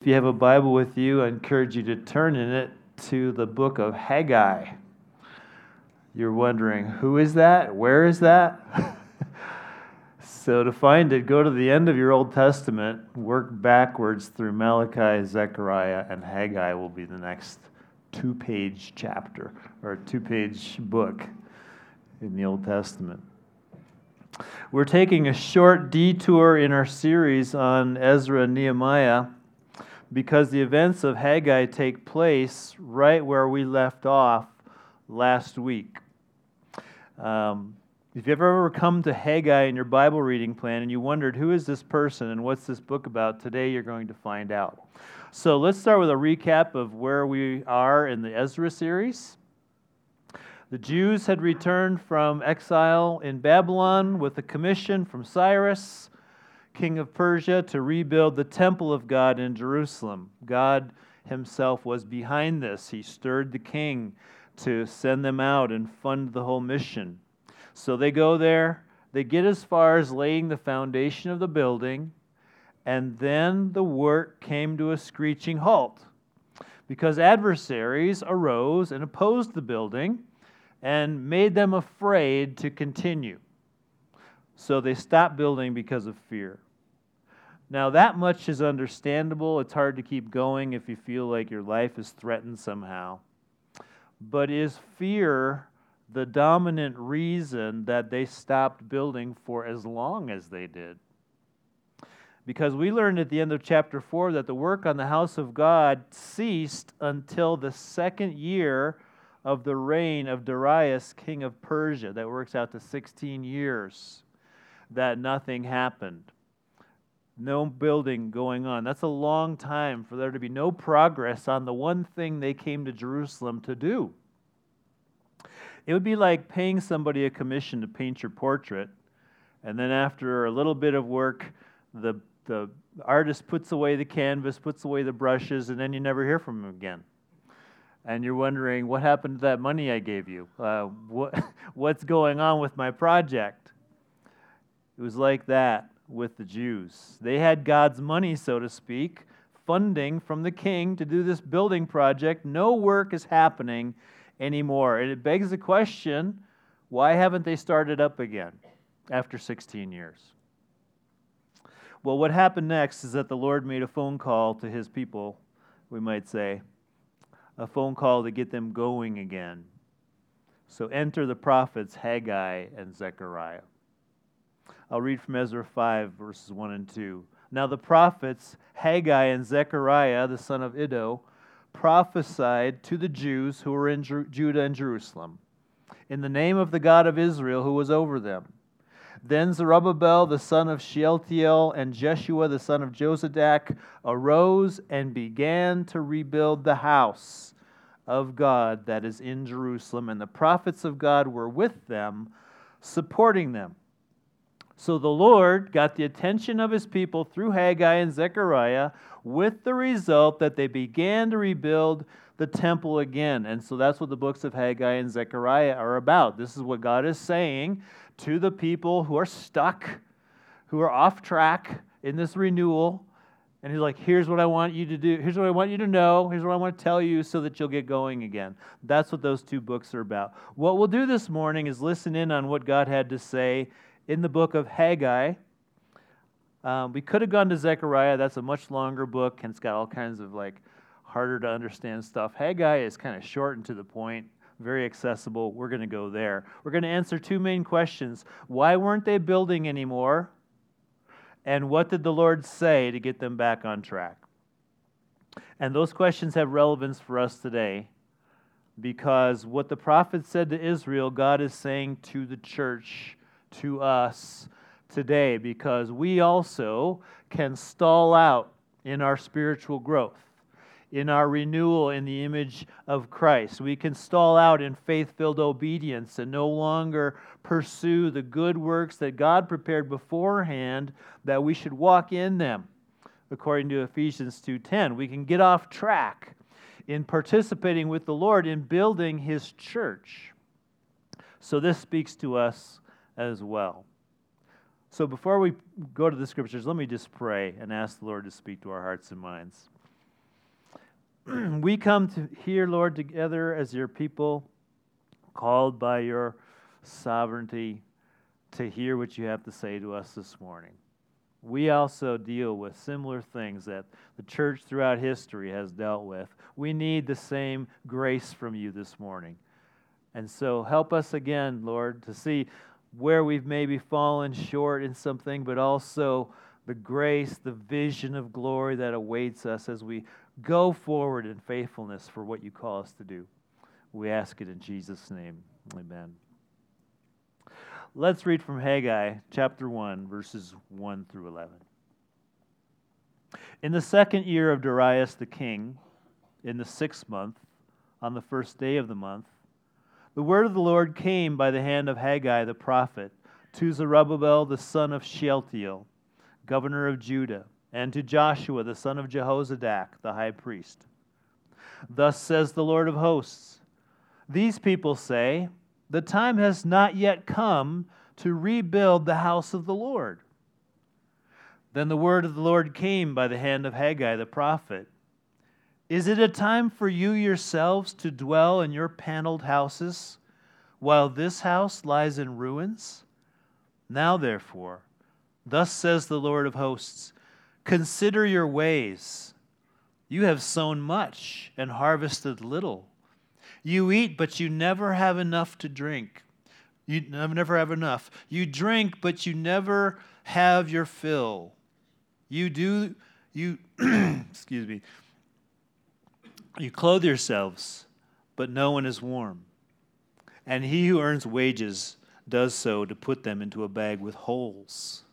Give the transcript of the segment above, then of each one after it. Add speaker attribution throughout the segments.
Speaker 1: If you have a Bible with you, I encourage you to turn in it to the book of Haggai. You're wondering, who is that? Where is that? so, to find it, go to the end of your Old Testament, work backwards through Malachi, Zechariah, and Haggai will be the next two page chapter or two page book in the Old Testament. We're taking a short detour in our series on Ezra and Nehemiah because the events of Haggai take place right where we left off last week. Um, if you've ever come to Haggai in your Bible reading plan and you wondered, who is this person and what's this book about, today you're going to find out. So let's start with a recap of where we are in the Ezra series. The Jews had returned from exile in Babylon with a commission from Cyrus king of Persia, to rebuild the temple of God in Jerusalem. God himself was behind this. He stirred the king to send them out and fund the whole mission. So they go there, they get as far as laying the foundation of the building, and then the work came to a screeching halt because adversaries arose and opposed the building and made them afraid to continue. So they stopped building because of fear. Now, that much is understandable. It's hard to keep going if you feel like your life is threatened somehow. But is fear the dominant reason that they stopped building for as long as they did? Because we learned at the end of chapter 4 that the work on the house of God ceased until the second year of the reign of Darius, king of Persia. That works out to 16 years that nothing happened no building going on. That's a long time for there to be no progress on the one thing they came to Jerusalem to do. It would be like paying somebody a commission to paint your portrait, and then after a little bit of work, the, the artist puts away the canvas, puts away the brushes, and then you never hear from him again. And you're wondering, what happened to that money I gave you? Uh, what, what's going on with my project? It was like that with the Jews. They had God's money, so to speak, funding from the king to do this building project. No work is happening anymore. And it begs the question why haven't they started up again after 16 years? Well, what happened next is that the Lord made a phone call to his people, we might say, a phone call to get them going again. So enter the prophets Haggai and Zechariah. I'll read from Ezra 5, verses 1 and 2. Now the prophets, Haggai and Zechariah, the son of Iddo, prophesied to the Jews who were in Judah and Jerusalem, in the name of the God of Israel who was over them. Then Zerubbabel the son of Shealtiel and Jeshua the son of Jozadak arose and began to rebuild the house of God that is in Jerusalem, and the prophets of God were with them, supporting them. So the Lord got the attention of his people through Haggai and Zechariah with the result that they began to rebuild the temple again. And so that's what the books of Haggai and Zechariah are about. This is what God is saying to the people who are stuck, who are off track in this renewal. And he's like, here's what I want you to do. Here's what I want you to know. Here's what I want to tell you so that you'll get going again. That's what those two books are about. What we'll do this morning is listen in on what God had to say in the book of Haggai. Um, we could have gone to Zechariah. That's a much longer book, and it's got all kinds of like harder to understand stuff. Haggai is kind of short and to the point, very accessible. We're going to go there. We're going to answer two main questions Why weren't they building anymore? And what did the Lord say to get them back on track? And those questions have relevance for us today because what the prophet said to Israel, God is saying to the church to us today because we also can stall out in our spiritual growth, in our renewal in the image of Christ. We can stall out in faith filled obedience and no longer pursue the good works that God prepared beforehand that we should walk in them. According to Ephesians 2:10, we can get off track in participating with the Lord in building his church. So this speaks to us as well. So before we go to the scriptures, let me just pray and ask the Lord to speak to our hearts and minds. we come to here, Lord, together as your people, called by your sovereignty to hear what you have to say to us this morning. We also deal with similar things that the church throughout history has dealt with. We need the same grace from you this morning. And so help us again, Lord, to see where we've maybe fallen short in something, but also the grace, the vision of glory that awaits us as we go forward in faithfulness for what you call us to do. We ask it in Jesus' name. Amen. Let's read from Haggai chapter 1, verses 1 through 11. In the second year of Darius the king, in the sixth month, on the first day of the month, the word of the Lord came by the hand of Haggai the prophet to Zerubbabel the son of Shealtiel, governor of Judah, and to Joshua the son of Jehozadak, the high priest. Thus says the Lord of hosts These people say, The time has not yet come to rebuild the house of the Lord. Then the word of the Lord came by the hand of Haggai the prophet. Is it a time for you yourselves to dwell in your paneled houses, while this house lies in ruins? Now, therefore, thus says the Lord of hosts Consider your ways. You have sown much and harvested little. You eat, but you never have enough to drink. You never have enough. You drink, but you never have your fill. You do, you, excuse me, you clothe yourselves, but no one is warm. And he who earns wages does so to put them into a bag with holes.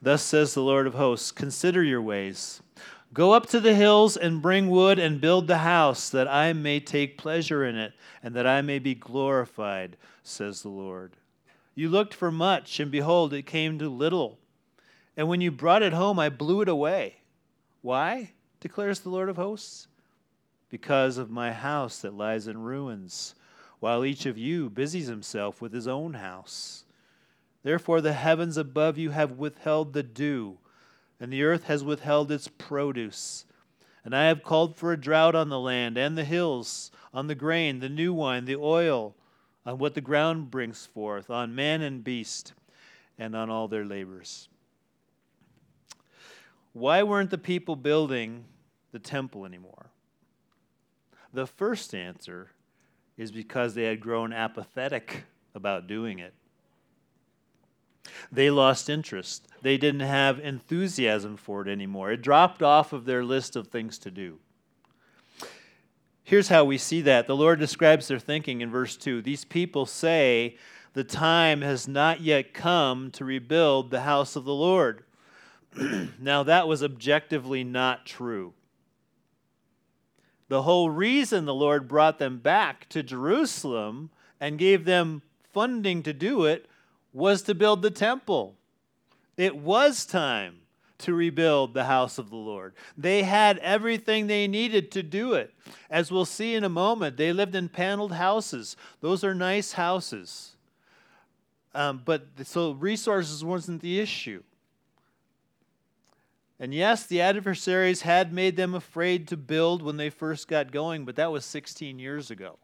Speaker 1: Thus says the Lord of hosts Consider your ways. Go up to the hills and bring wood and build the house, that I may take pleasure in it, and that I may be glorified, says the Lord. You looked for much, and behold, it came to little. And when you brought it home, I blew it away. Why? declares the Lord of hosts because of my house that lies in ruins, while each of you busies himself with his own house. Therefore, the heavens above you have withheld the dew, and the earth has withheld its produce. And I have called for a drought on the land and the hills, on the grain, the new wine, the oil, on what the ground brings forth, on man and beast, and on all their labors. Why weren't the people building the temple anymore? The first answer is because they had grown apathetic about doing it. They lost interest. They didn't have enthusiasm for it anymore. It dropped off of their list of things to do. Here's how we see that. The Lord describes their thinking in verse 2. These people say, The time has not yet come to rebuild the house of the Lord. now, that was objectively not true. The whole reason the Lord brought them back to Jerusalem and gave them funding to do it was to build the temple. It was time to rebuild the house of the Lord. They had everything they needed to do it. As we'll see in a moment, they lived in paneled houses. Those are nice houses. Um, but so resources wasn't the issue. And yes, the adversaries had made them afraid to build when they first got going, but that was 16 years ago.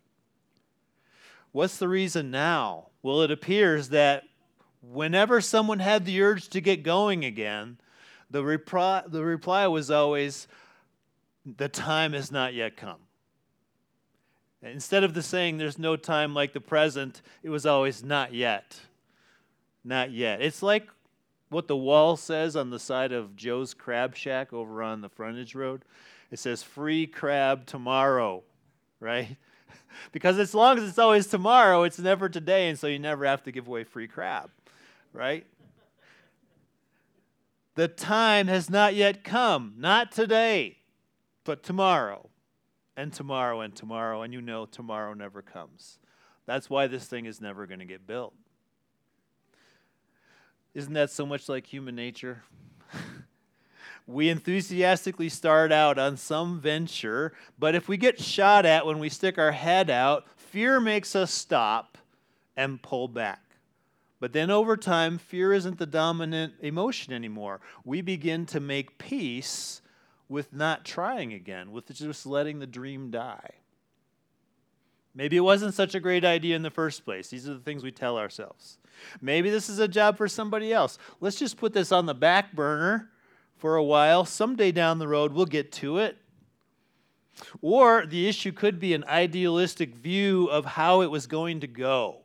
Speaker 1: What's the reason now? Well, it appears that whenever someone had the urge to get going again, the reply, the reply was always, the time has not yet come. Instead of the saying, there's no time like the present, it was always not yet. Not yet. It's like what the wall says on the side of Joe's Crab Shack over on the frontage road. It says free crab tomorrow, right? because as long as it's always tomorrow, it's never today, and so you never have to give away free crab, right? The time has not yet come, not today, but tomorrow, and tomorrow, and tomorrow, and you know tomorrow never comes. That's why this thing is never going to get built. Isn't that so much like human nature? we enthusiastically start out on some venture, but if we get shot at when we stick our head out, fear makes us stop and pull back. But then over time, fear isn't the dominant emotion anymore. We begin to make peace with not trying again, with just letting the dream die. Maybe it wasn't such a great idea in the first place. These are the things we tell ourselves. Maybe this is a job for somebody else. Let's just put this on the back burner for a while. Someday down the road, we'll get to it. Or the issue could be an idealistic view of how it was going to go.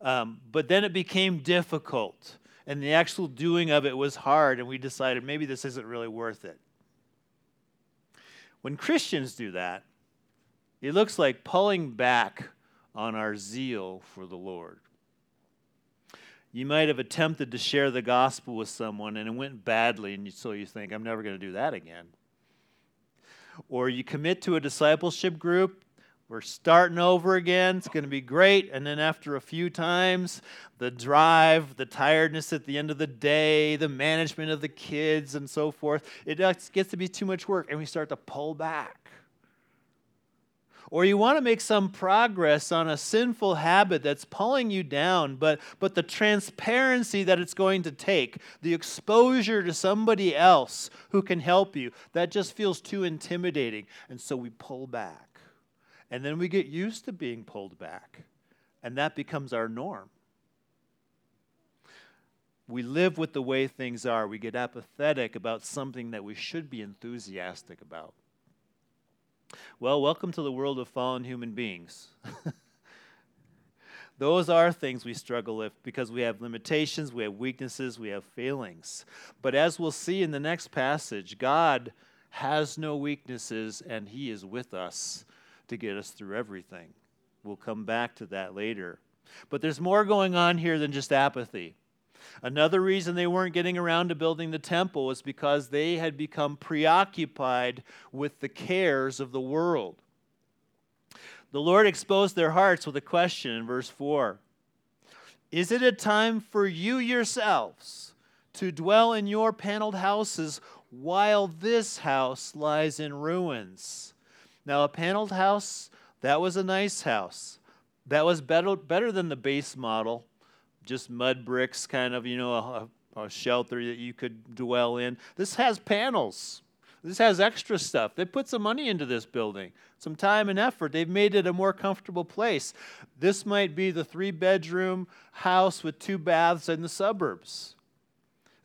Speaker 1: Um, but then it became difficult, and the actual doing of it was hard, and we decided maybe this isn't really worth it. When Christians do that, it looks like pulling back on our zeal for the Lord. You might have attempted to share the gospel with someone and it went badly, and so you think, I'm never going to do that again. Or you commit to a discipleship group, we're starting over again, it's going to be great, and then after a few times, the drive, the tiredness at the end of the day, the management of the kids, and so forth, it gets to be too much work, and we start to pull back or you want to make some progress on a sinful habit that's pulling you down, but, but the transparency that it's going to take, the exposure to somebody else who can help you, that just feels too intimidating. And so we pull back. And then we get used to being pulled back, and that becomes our norm. We live with the way things are. We get apathetic about something that we should be enthusiastic about. Well, welcome to the world of fallen human beings. Those are things we struggle with because we have limitations, we have weaknesses, we have failings. But as we'll see in the next passage, God has no weaknesses and He is with us to get us through everything. We'll come back to that later. But there's more going on here than just apathy. Another reason they weren't getting around to building the temple was because they had become preoccupied with the cares of the world. The Lord exposed their hearts with a question in verse 4 Is it a time for you yourselves to dwell in your paneled houses while this house lies in ruins? Now, a paneled house, that was a nice house. That was better, better than the base model just mud bricks, kind of, you know, a, a shelter that you could dwell in. This has panels. This has extra stuff. They put some money into this building, some time and effort. They've made it a more comfortable place. This might be the three bedroom house with two baths in the suburbs.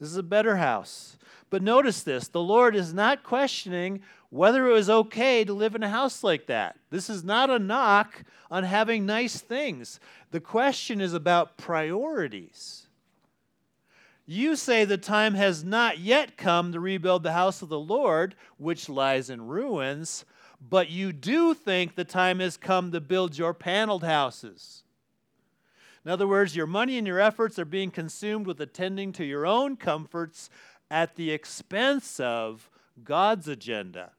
Speaker 1: This is a better house. But notice this the Lord is not questioning whether it was okay to live in a house like that. This is not a knock on having nice things. The question is about priorities. You say the time has not yet come to rebuild the house of the Lord, which lies in ruins, but you do think the time has come to build your paneled houses. In other words, your money and your efforts are being consumed with attending to your own comforts at the expense of God's agenda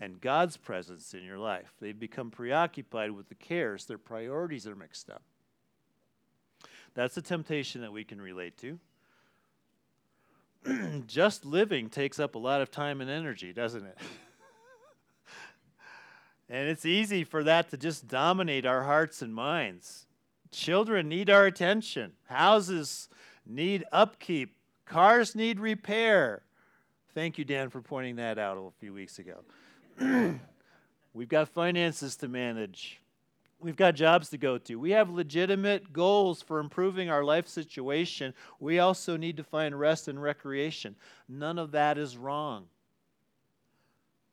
Speaker 1: and God's presence in your life. They've become preoccupied with the cares, their priorities are mixed up. That's a temptation that we can relate to. Just living takes up a lot of time and energy, doesn't it? and it's easy for that to just dominate our hearts and minds. Children need our attention, houses need upkeep, cars need repair. Thank you, Dan, for pointing that out a few weeks ago. We've got finances to manage. We've got jobs to go to. We have legitimate goals for improving our life situation. We also need to find rest and recreation. None of that is wrong.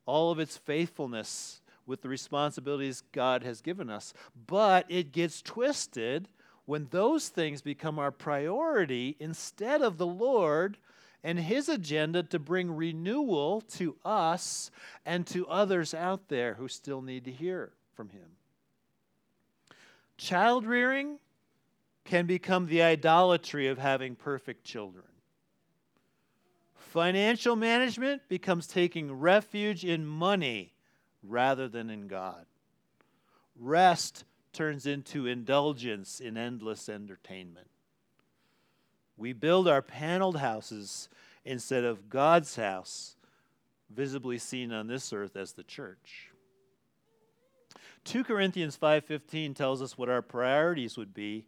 Speaker 1: All of its faithfulness with the responsibilities God has given us. But it gets twisted when those things become our priority instead of the Lord and his agenda to bring renewal to us and to others out there who still need to hear from him. Child rearing can become the idolatry of having perfect children. Financial management becomes taking refuge in money rather than in God. Rest turns into indulgence in endless entertainment. We build our paneled houses instead of God's house, visibly seen on this earth as the church. 2 Corinthians 5:15 tells us what our priorities would be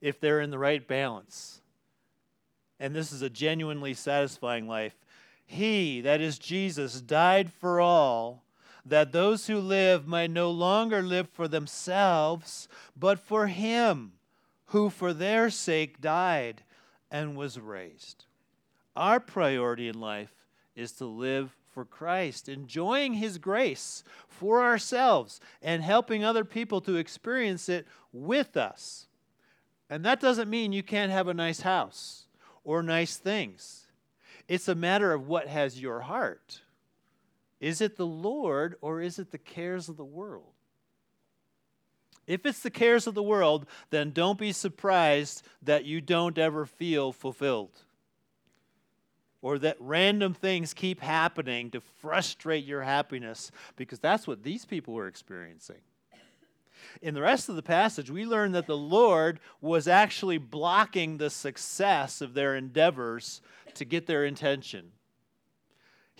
Speaker 1: if they're in the right balance. And this is a genuinely satisfying life. He, that is Jesus, died for all, that those who live might no longer live for themselves, but for him who for their sake died and was raised. Our priority in life is to live for Christ, enjoying His grace for ourselves and helping other people to experience it with us. And that doesn't mean you can't have a nice house or nice things. It's a matter of what has your heart. Is it the Lord or is it the cares of the world? If it's the cares of the world, then don't be surprised that you don't ever feel fulfilled or that random things keep happening to frustrate your happiness because that's what these people were experiencing. In the rest of the passage, we learn that the Lord was actually blocking the success of their endeavors to get their attention.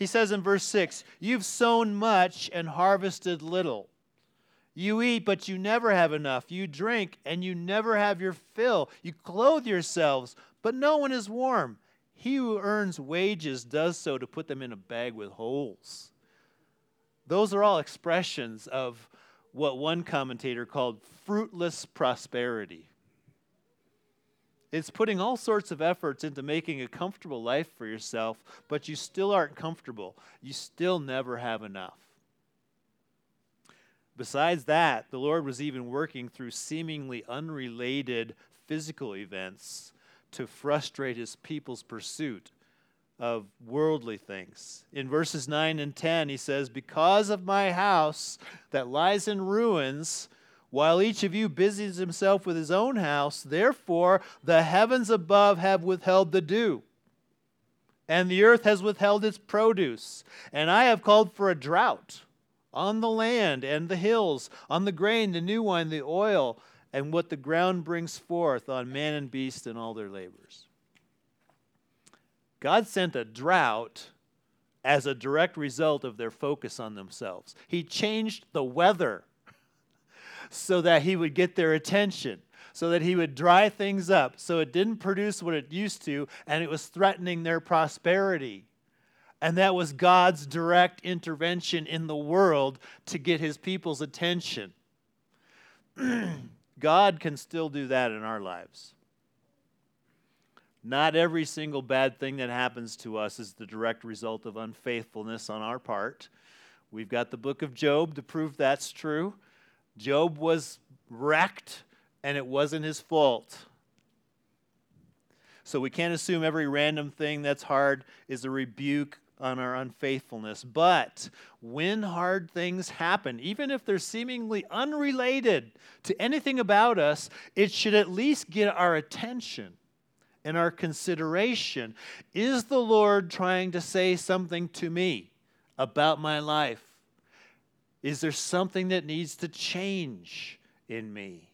Speaker 1: He says in verse 6 You've sown much and harvested little. You eat, but you never have enough. You drink, and you never have your fill. You clothe yourselves, but no one is warm. He who earns wages does so to put them in a bag with holes. Those are all expressions of what one commentator called fruitless prosperity. It's putting all sorts of efforts into making a comfortable life for yourself, but you still aren't comfortable. You still never have enough. Besides that, the Lord was even working through seemingly unrelated physical events to frustrate his people's pursuit of worldly things. In verses 9 and 10, he says, Because of my house that lies in ruins, while each of you busies himself with his own house, therefore the heavens above have withheld the dew, and the earth has withheld its produce, and I have called for a drought on the land and the hills, on the grain, the new wine, the oil and what the ground brings forth on man and beast and all their labors. God sent a drought as a direct result of their focus on themselves. He changed the weather so that he would get their attention, so that he would dry things up, so it didn't produce what it used to, and it was threatening their prosperity. And that was God's direct intervention in the world to get his people's attention. God can still do that in our lives. Not every single bad thing that happens to us is the direct result of unfaithfulness on our part. We've got the book of Job to prove that's true. Job was wrecked, and it wasn't his fault. So we can't assume every random thing that's hard is a rebuke on our unfaithfulness. But when hard things happen, even if they're seemingly unrelated to anything about us, it should at least get our attention and our consideration. Is the Lord trying to say something to me about my life? Is there something that needs to change in me?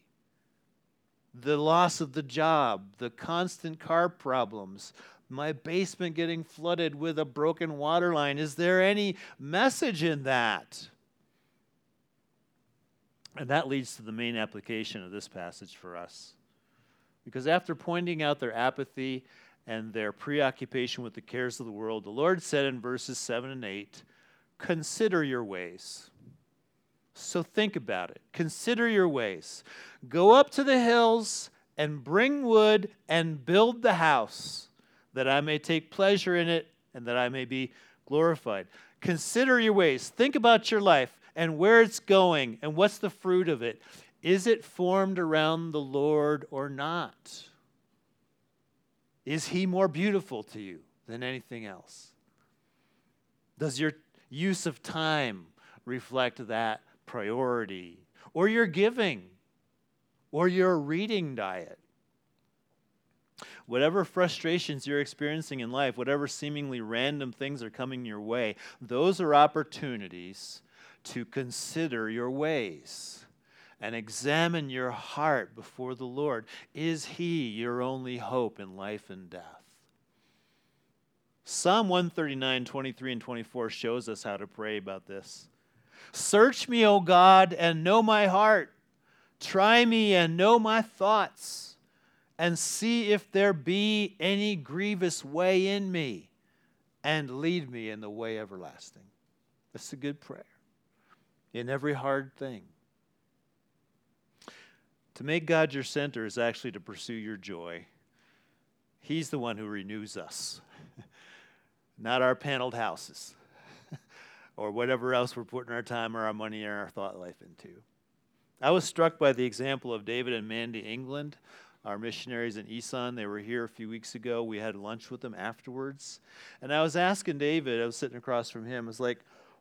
Speaker 1: The loss of the job, the constant car problems, my basement getting flooded with a broken water line. Is there any message in that? And that leads to the main application of this passage for us. Because after pointing out their apathy and their preoccupation with the cares of the world, the Lord said in verses 7 and 8, Consider your ways. So think about it. Consider your ways. Go up to the hills and bring wood and build the house that I may take pleasure in it and that I may be glorified. Consider your ways. Think about your life and where it's going and what's the fruit of it. Is it formed around the Lord or not? Is He more beautiful to you than anything else? Does your use of time reflect that priority? Or your giving? Or your reading diet? Whatever frustrations you're experiencing in life, whatever seemingly random things are coming your way, those are opportunities to consider your ways and examine your heart before the Lord. Is He your only hope in life and death? Psalm 139, 23, and 24 shows us how to pray about this. Search me, O God, and know my heart. Try me and know my thoughts and see if there be any grievous way in me, and lead me in the way everlasting. That's a good prayer in every hard thing. To make God your center is actually to pursue your joy. He's the one who renews us, not our paneled houses or whatever else we're putting our time or our money or our thought life into. I was struck by the example of David and Mandy England, our missionaries in Isan. They were here a few weeks ago. We had lunch with them afterwards. And I was asking David, I was sitting across from him, I was like,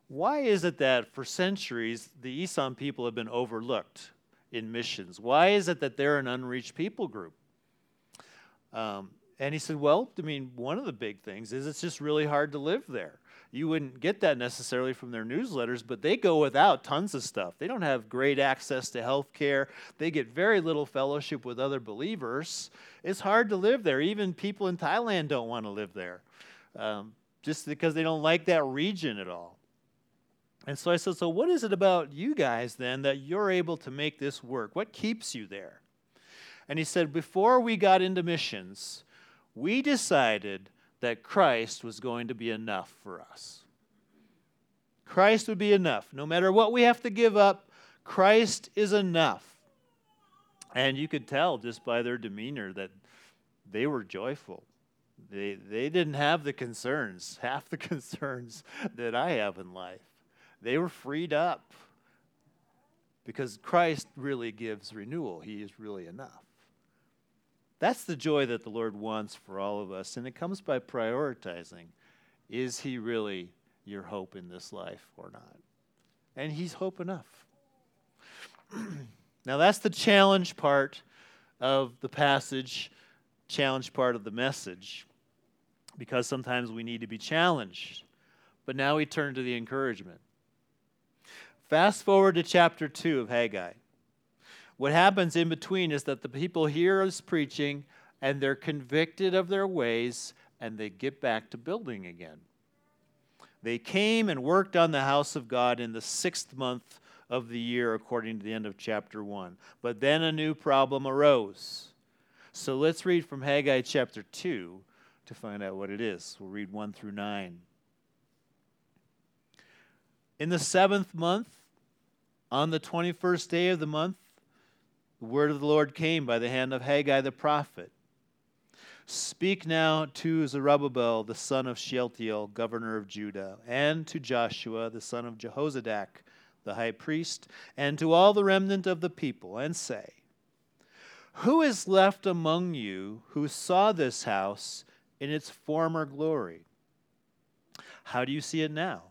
Speaker 1: why is it that for centuries the Isan people have been overlooked in missions? Why is it that they're an unreached people group? Um, and he said, Well, I mean, one of the big things is it's just really hard to live there. You wouldn't get that necessarily from their newsletters, but they go without tons of stuff. They don't have great access to health care. They get very little fellowship with other believers. It's hard to live there. Even people in Thailand don't want to live there um, just because they don't like that region at all. And so I said, So, what is it about you guys then that you're able to make this work? What keeps you there? And he said, Before we got into missions, we decided that Christ was going to be enough for us. Christ would be enough. No matter what we have to give up, Christ is enough. And you could tell just by their demeanor that they were joyful. They, they didn't have the concerns, half the concerns that I have in life. They were freed up because Christ really gives renewal. He is really enough. That's the joy that the Lord wants for all of us, and it comes by prioritizing. Is He really your hope in this life or not? And He's hope enough. now, that's the challenge part of the passage, challenge part of the message, because sometimes we need to be challenged. But now we turn to the encouragement. Fast forward to chapter 2 of Haggai. What happens in between is that the people hear us preaching and they're convicted of their ways and they get back to building again. They came and worked on the house of God in the sixth month of the year, according to the end of chapter 1. But then a new problem arose. So let's read from Haggai chapter 2 to find out what it is. We'll read 1 through 9. In the seventh month, on the 21st day of the month, the word of the Lord came by the hand of Haggai the prophet. Speak now to Zerubbabel, the son of Shealtiel, governor of Judah, and to Joshua, the son of Jehozadak, the high priest, and to all the remnant of the people, and say, Who is left among you who saw this house in its former glory? How do you see it now?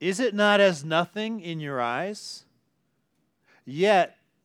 Speaker 1: Is it not as nothing in your eyes? Yet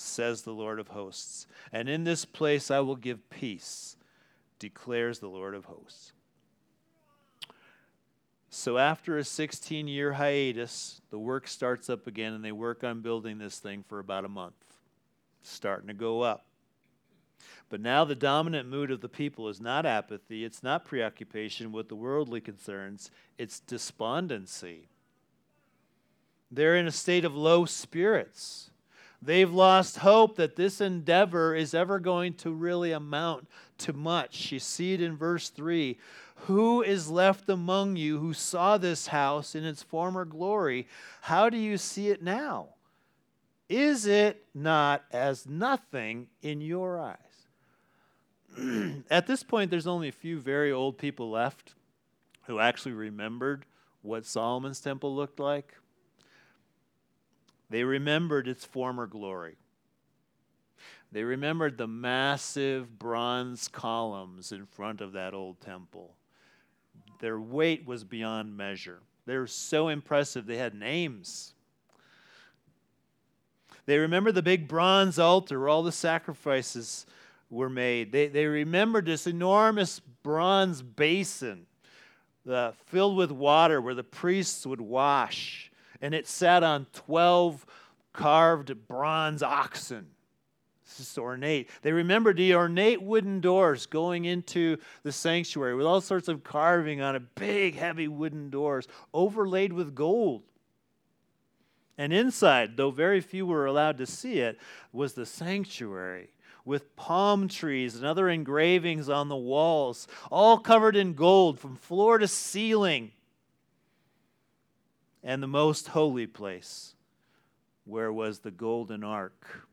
Speaker 1: says the Lord of hosts. And in this place I will give peace, declares the Lord of hosts. So after a 16 year hiatus, the work starts up again, and they work on building this thing for about a month, starting to go up. But now the dominant mood of the people is not apathy, it's not preoccupation with the worldly concerns, it's despondency. They're in a state of low spirits. They've lost hope that this endeavor is ever going to really amount to much. You see it in verse 3. Who is left among you who saw this house in its former glory? How do you see it now? Is it not as nothing in your eyes? At this point, there's only a few very old people left who actually remembered what Solomon's temple looked like. They remembered its former glory. They remembered the massive bronze columns in front of that old temple. Their weight was beyond measure. They were so impressive, they had names. They remembered the big bronze altar where all the sacrifices were made. They, they remembered this enormous bronze basin uh, filled with water where the priests would wash, and it sat on 12 carved bronze oxen. This is ornate. They remembered the ornate wooden doors going into the sanctuary with all sorts of carving on it, big, heavy wooden doors overlaid with gold. And inside, though very few were allowed to see it, was the sanctuary with palm trees and other engravings on the walls, all covered in gold from floor to ceiling. And the most holy place, where was the golden ark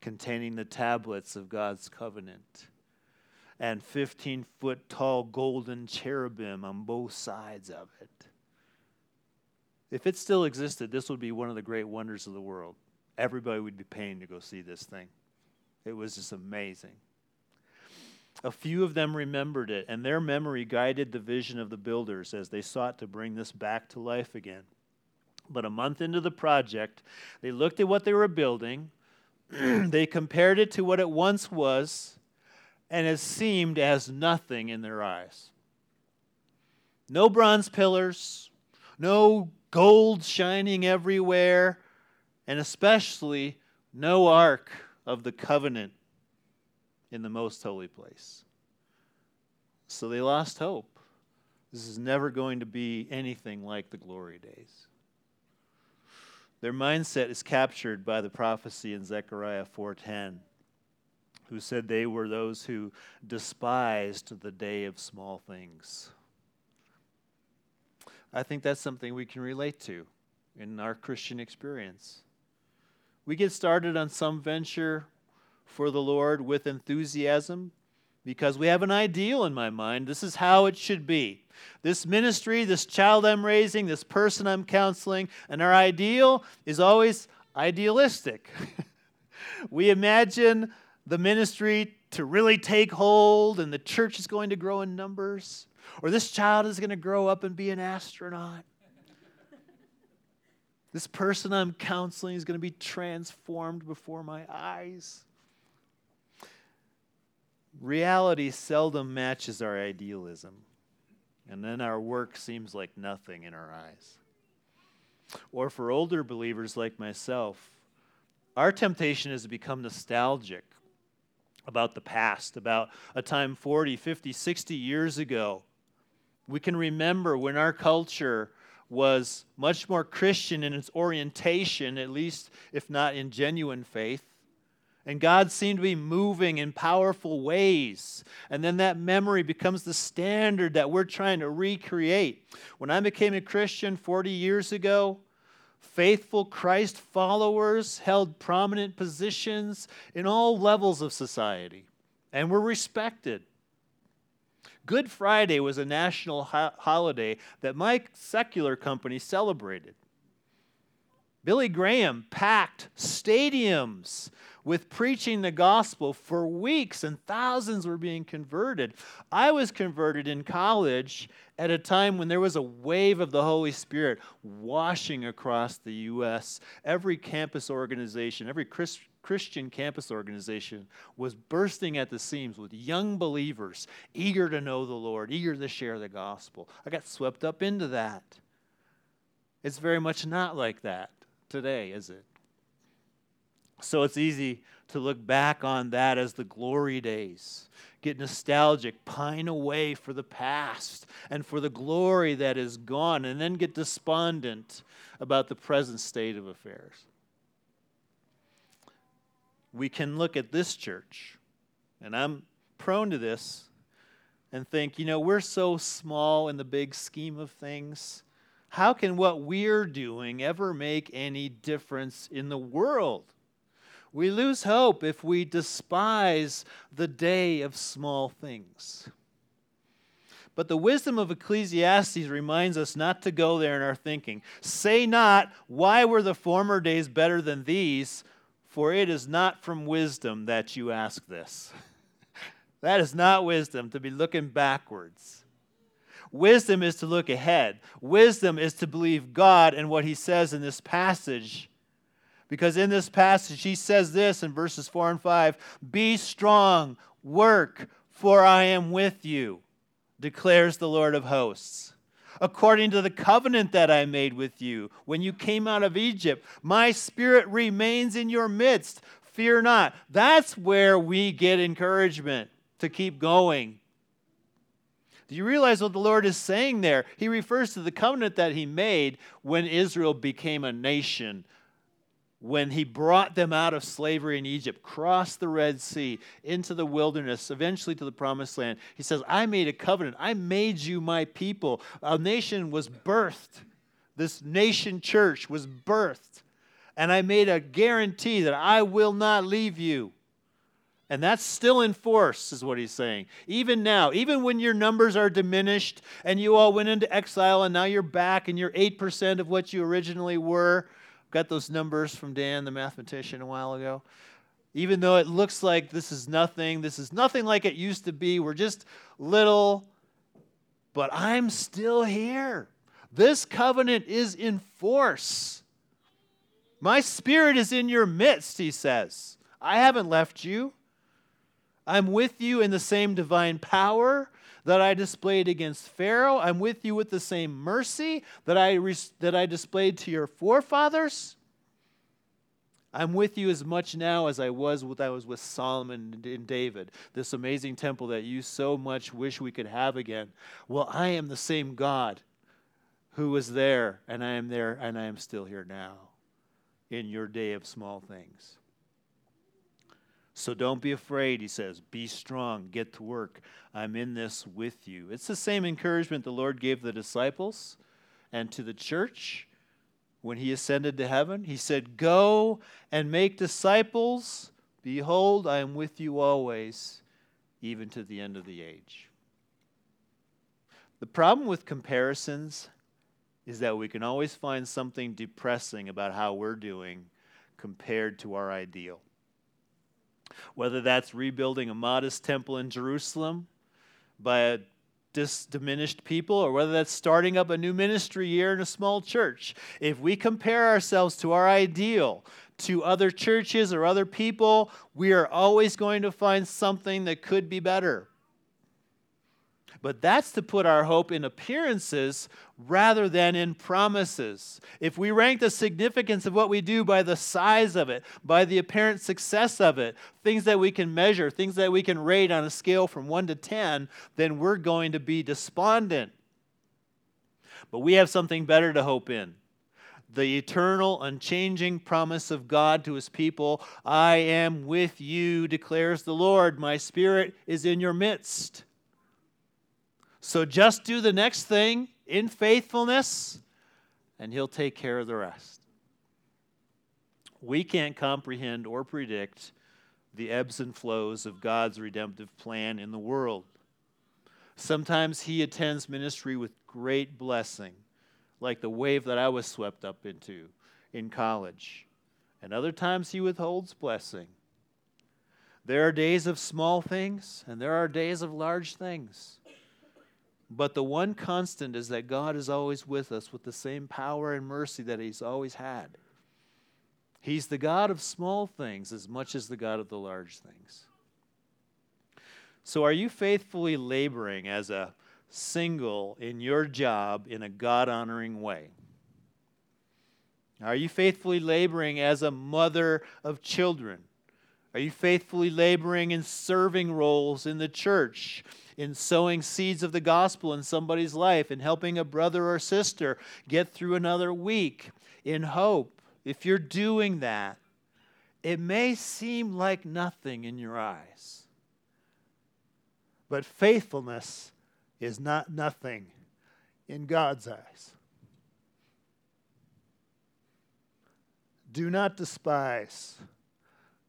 Speaker 1: containing the tablets of God's covenant, and 15 foot tall golden cherubim on both sides of it. If it still existed, this would be one of the great wonders of the world. Everybody would be paying to go see this thing. It was just amazing. A few of them remembered it, and their memory guided the vision of the builders as they sought to bring this back to life again. But a month into the project, they looked at what they were building, they compared it to what it once was, and it seemed as nothing in their eyes. No bronze pillars, no gold shining everywhere, and especially no ark of the covenant in the most holy place. So they lost hope. This is never going to be anything like the glory days. Their mindset is captured by the prophecy in Zechariah 4:10, who said they were those who despised the day of small things. I think that's something we can relate to in our Christian experience. We get started on some venture for the Lord with enthusiasm because we have an ideal in my mind. This is how it should be. This ministry, this child I'm raising, this person I'm counseling, and our ideal is always idealistic. we imagine the ministry to really take hold and the church is going to grow in numbers, or this child is going to grow up and be an astronaut. This person I'm counseling is going to be transformed before my eyes. Reality seldom matches our idealism, and then our work seems like nothing in our eyes. Or for older believers like myself, our temptation is to become nostalgic about the past, about a time 40, 50, 60 years ago. We can remember when our culture was much more Christian in its orientation, at least if not in genuine faith. And God seemed to be moving in powerful ways. And then that memory becomes the standard that we're trying to recreate. When I became a Christian 40 years ago, faithful Christ followers held prominent positions in all levels of society and were respected. Good Friday was a national ho- holiday that my secular company celebrated. Billy Graham packed stadiums with preaching the gospel for weeks, and thousands were being converted. I was converted in college at a time when there was a wave of the Holy Spirit washing across the U.S. Every campus organization, every Christian Christian campus organization was bursting at the seams with young believers eager to know the Lord, eager to share the gospel. I got swept up into that. It's very much not like that today, is it? So it's easy to look back on that as the glory days, get nostalgic, pine away for the past and for the glory that is gone, and then get despondent about the present state of affairs we can look at this church, and I'm prone to this, and think, you know, we're so small in the big scheme of things. How can what we're doing ever make any difference in the world? We lose hope if we despise the day of small things. But the wisdom of Ecclesiastes reminds us not to go there in our thinking. Say not, Why were the former days better than these? For it is not from wisdom that you ask this. that is not wisdom to be looking backwards. Wisdom is to look ahead. Wisdom is to believe God and what He says in this passage. Because in this passage, He says this in verses 4 and 5 Be strong, work, for I am with you declares the Lord of hosts. According to the covenant that I made with you when you came out of Egypt, my spirit remains in your midst. Fear not. That's where we get encouragement to keep going. Do you realize what the Lord is saying there? He refers to the covenant that He made when Israel became a nation when he brought them out of slavery in Egypt, crossed the Red Sea into the wilderness, eventually to the promised land. He says, I made a covenant. I made you my people. A nation was birthed. This nation church was birthed. And I made a guarantee that I will not leave you. And that's still in force, is what he's saying. Even now, even when your numbers are diminished and you all went into exile and now you're back and you're 8% of what you originally were, Got those numbers from Dan, the mathematician, a while ago. Even though it looks like this is nothing, this is nothing like it used to be. We're just little, but I'm still here. This covenant is in force. My spirit is in your midst, he says. I haven't left you. I'm with you in the same divine power that I displayed against Pharaoh. I'm with you with the same mercy that I, that I displayed to your forefathers. I'm with you as much now as I was with I was with Solomon and David, this amazing temple that you so much wish we could have again. Well, I am the same God who was there, and I am there, and I am still here now in your day of small things. So don't be afraid, he says. Be strong, get to work. I'm in this with you. It's the same encouragement the Lord gave the disciples and to the church when he ascended to heaven. He said, Go and make disciples. Behold, I am with you always, even to the end of the age. The problem with comparisons is that we can always find something depressing about how we're doing compared to our ideal whether that's rebuilding a modest temple in Jerusalem by a dis- diminished people, or whether that's starting up a new ministry year in a small church. If we compare ourselves to our ideal, to other churches or other people, we are always going to find something that could be better. But that's to put our hope in appearances rather than in promises. If we rank the significance of what we do by the size of it, by the apparent success of it, things that we can measure, things that we can rate on a scale from 1 to 10, then we're going to be despondent. But we have something better to hope in the eternal, unchanging promise of God to his people I am with you, declares the Lord. My spirit is in your midst. So just do the next thing in faithfulness, and He'll take care of the rest. We can't comprehend or predict the ebbs and flows of God's redemptive plan in the world. Sometimes He attends ministry with great blessing, like the wave that I was swept up into in college. And other times He withholds blessing. There are days of small things, and there are days of large things. But the one constant is that God is always with us with the same power and mercy that He's always had. He's the God of small things as much as the God of the large things. So, are you faithfully laboring as a single in your job in a God honoring way? Are you faithfully laboring as a mother of children? Are you faithfully laboring in serving roles in the church? in sowing seeds of the gospel in somebody's life, in helping a brother or sister get through another week in hope. If you're doing that, it may seem like nothing in your eyes. But faithfulness is not nothing in God's eyes. Do not despise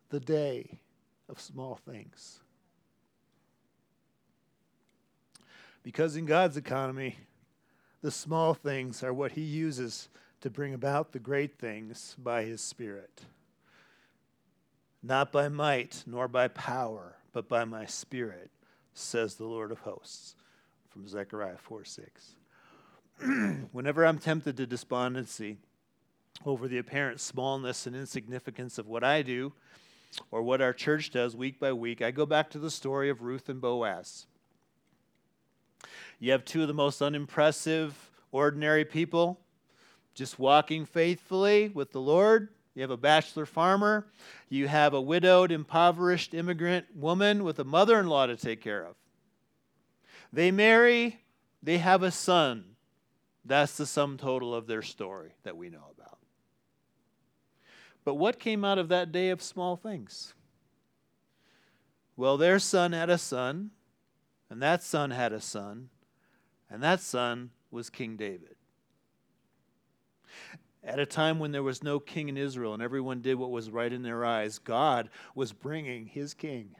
Speaker 1: the day of small things. Because in God's economy, the small things are what He uses to bring about the great things by His Spirit. Not by might nor by power, but by my Spirit, says the Lord of hosts. From Zechariah 4 6. Whenever I'm tempted to despondency over the apparent smallness and insignificance of what I do or what our church does week by week, I go back to the story of Ruth and Boaz. You have two of the most unimpressive, ordinary people just walking faithfully with the Lord. You have a bachelor farmer. You have a widowed, impoverished immigrant woman with a mother in law to take care of. They marry, they have a son. That's the sum total of their story that we know about. But what came out of that day of small things? Well, their son had a son, and that son had a son, and that son was King David. At a time when there was no king in Israel and everyone did what was right in their eyes, God was bringing his king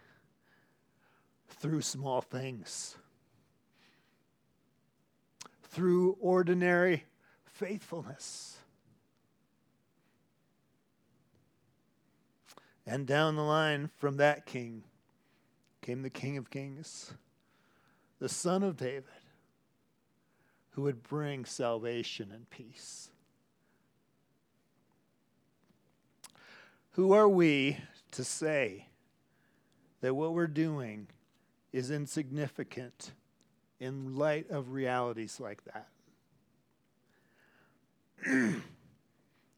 Speaker 1: through small things, through ordinary faithfulness. And down the line from that king came the King of Kings, the Son of David, who would bring salvation and peace. Who are we to say that what we're doing is insignificant in light of realities like that?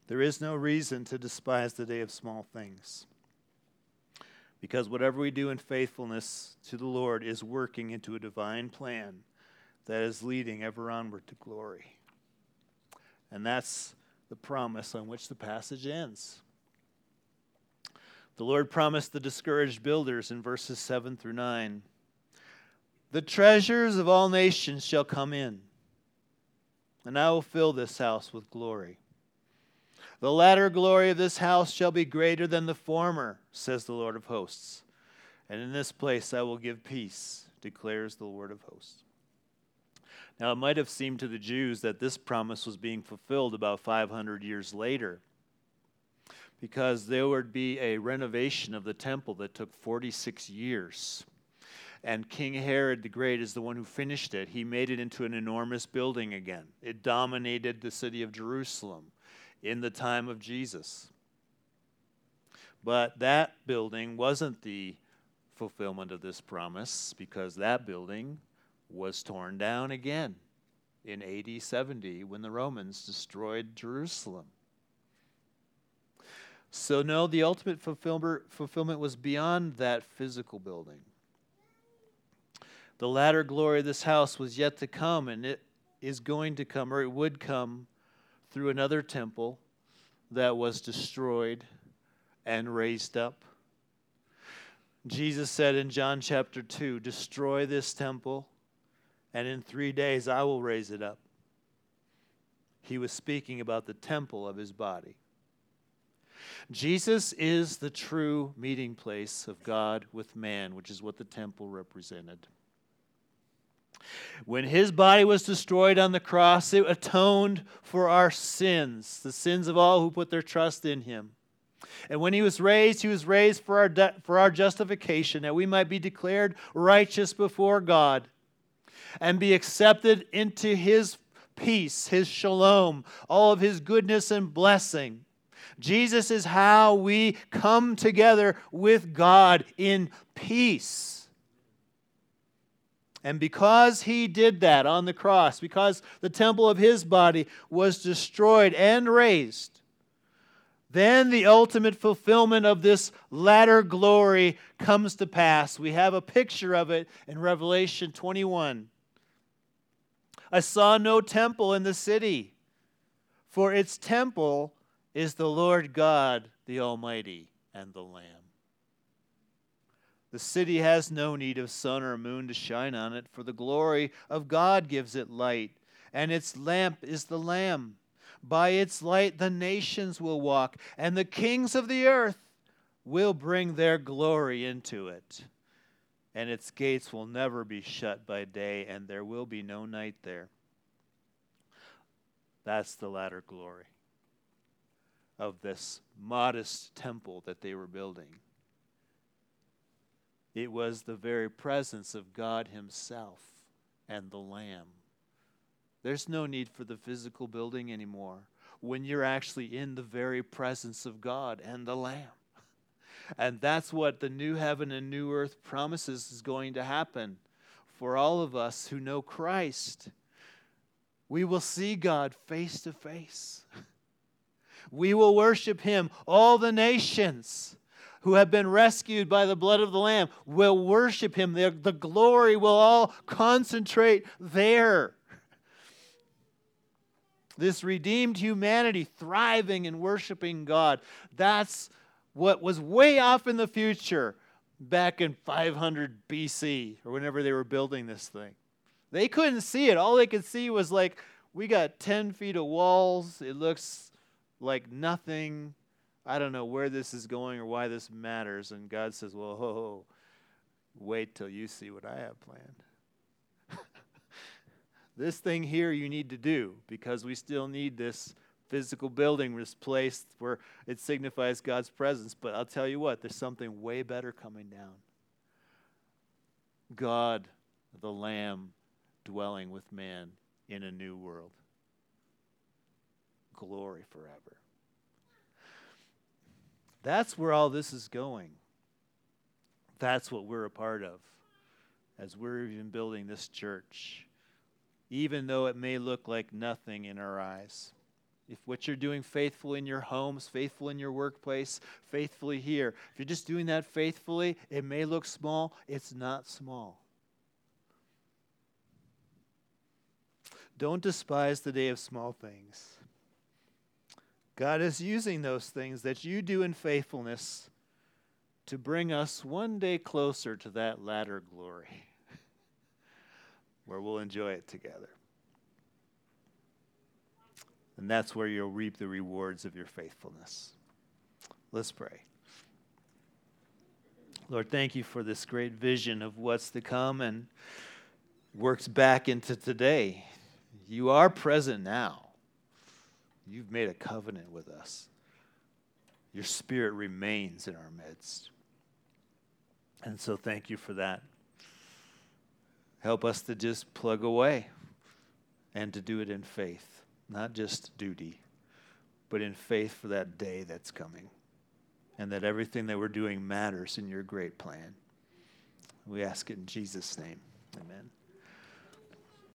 Speaker 1: there is no reason to despise the day of small things. Because whatever we do in faithfulness to the Lord is working into a divine plan that is leading ever onward to glory. And that's the promise on which the passage ends. The Lord promised the discouraged builders in verses 7 through 9 The treasures of all nations shall come in, and I will fill this house with glory. The latter glory of this house shall be greater than the former, says the Lord of hosts. And in this place I will give peace, declares the Lord of hosts. Now, it might have seemed to the Jews that this promise was being fulfilled about 500 years later because there would be a renovation of the temple that took 46 years. And King Herod the Great is the one who finished it. He made it into an enormous building again. It dominated the city of Jerusalem in the time of Jesus. But that building wasn't the fulfillment of this promise because that building was torn down again in AD 70 when the Romans destroyed Jerusalem. So, no, the ultimate fulfillment was beyond that physical building. The latter glory of this house was yet to come, and it is going to come, or it would come, through another temple that was destroyed and raised up. Jesus said in John chapter 2 Destroy this temple, and in three days I will raise it up. He was speaking about the temple of his body. Jesus is the true meeting place of God with man, which is what the temple represented. When his body was destroyed on the cross, it atoned for our sins, the sins of all who put their trust in him. And when he was raised, he was raised for our, de- for our justification, that we might be declared righteous before God and be accepted into his peace, his shalom, all of his goodness and blessing. Jesus is how we come together with God in peace. And because he did that on the cross, because the temple of his body was destroyed and raised, then the ultimate fulfillment of this latter glory comes to pass. We have a picture of it in Revelation 21. I saw no temple in the city, for its temple is the Lord God, the Almighty, and the Lamb. The city has no need of sun or moon to shine on it, for the glory of God gives it light, and its lamp is the Lamb. By its light the nations will walk, and the kings of the earth will bring their glory into it. and its gates will never be shut by day, and there will be no night there. That's the latter glory of this modest temple that they were building. It was the very presence of God Himself and the Lamb. There's no need for the physical building anymore when you're actually in the very presence of God and the Lamb. And that's what the new heaven and new earth promises is going to happen for all of us who know Christ. We will see God face to face. We will worship Him. All the nations who have been rescued by the blood of the Lamb will worship Him. The, the glory will all concentrate there. This redeemed humanity thriving and worshiping God. That's what was way off in the future back in 500 BC or whenever they were building this thing. They couldn't see it. All they could see was like, we got 10 feet of walls. It looks like nothing. I don't know where this is going or why this matters. And God says, well, ho, ho, wait till you see what I have planned. this thing here you need to do because we still need this physical building, this place where it signifies God's presence. But I'll tell you what, there's something way better coming down. God, the Lamb, dwelling with man in a new world. Glory forever. That's where all this is going. That's what we're a part of as we're even building this church, even though it may look like nothing in our eyes. If what you're doing faithful in your homes, faithful in your workplace, faithfully here, if you're just doing that faithfully, it may look small, it's not small. Don't despise the day of small things. God is using those things that you do in faithfulness to bring us one day closer to that latter glory where we'll enjoy it together. And that's where you'll reap the rewards of your faithfulness. Let's pray. Lord, thank you for this great vision of what's to come and works back into today. You are present now. You've made a covenant with us. Your spirit remains in our midst. And so thank you for that. Help us to just plug away and to do it in faith, not just duty, but in faith for that day that's coming. And that everything that we're doing matters in your great plan. We ask it in Jesus' name. Amen.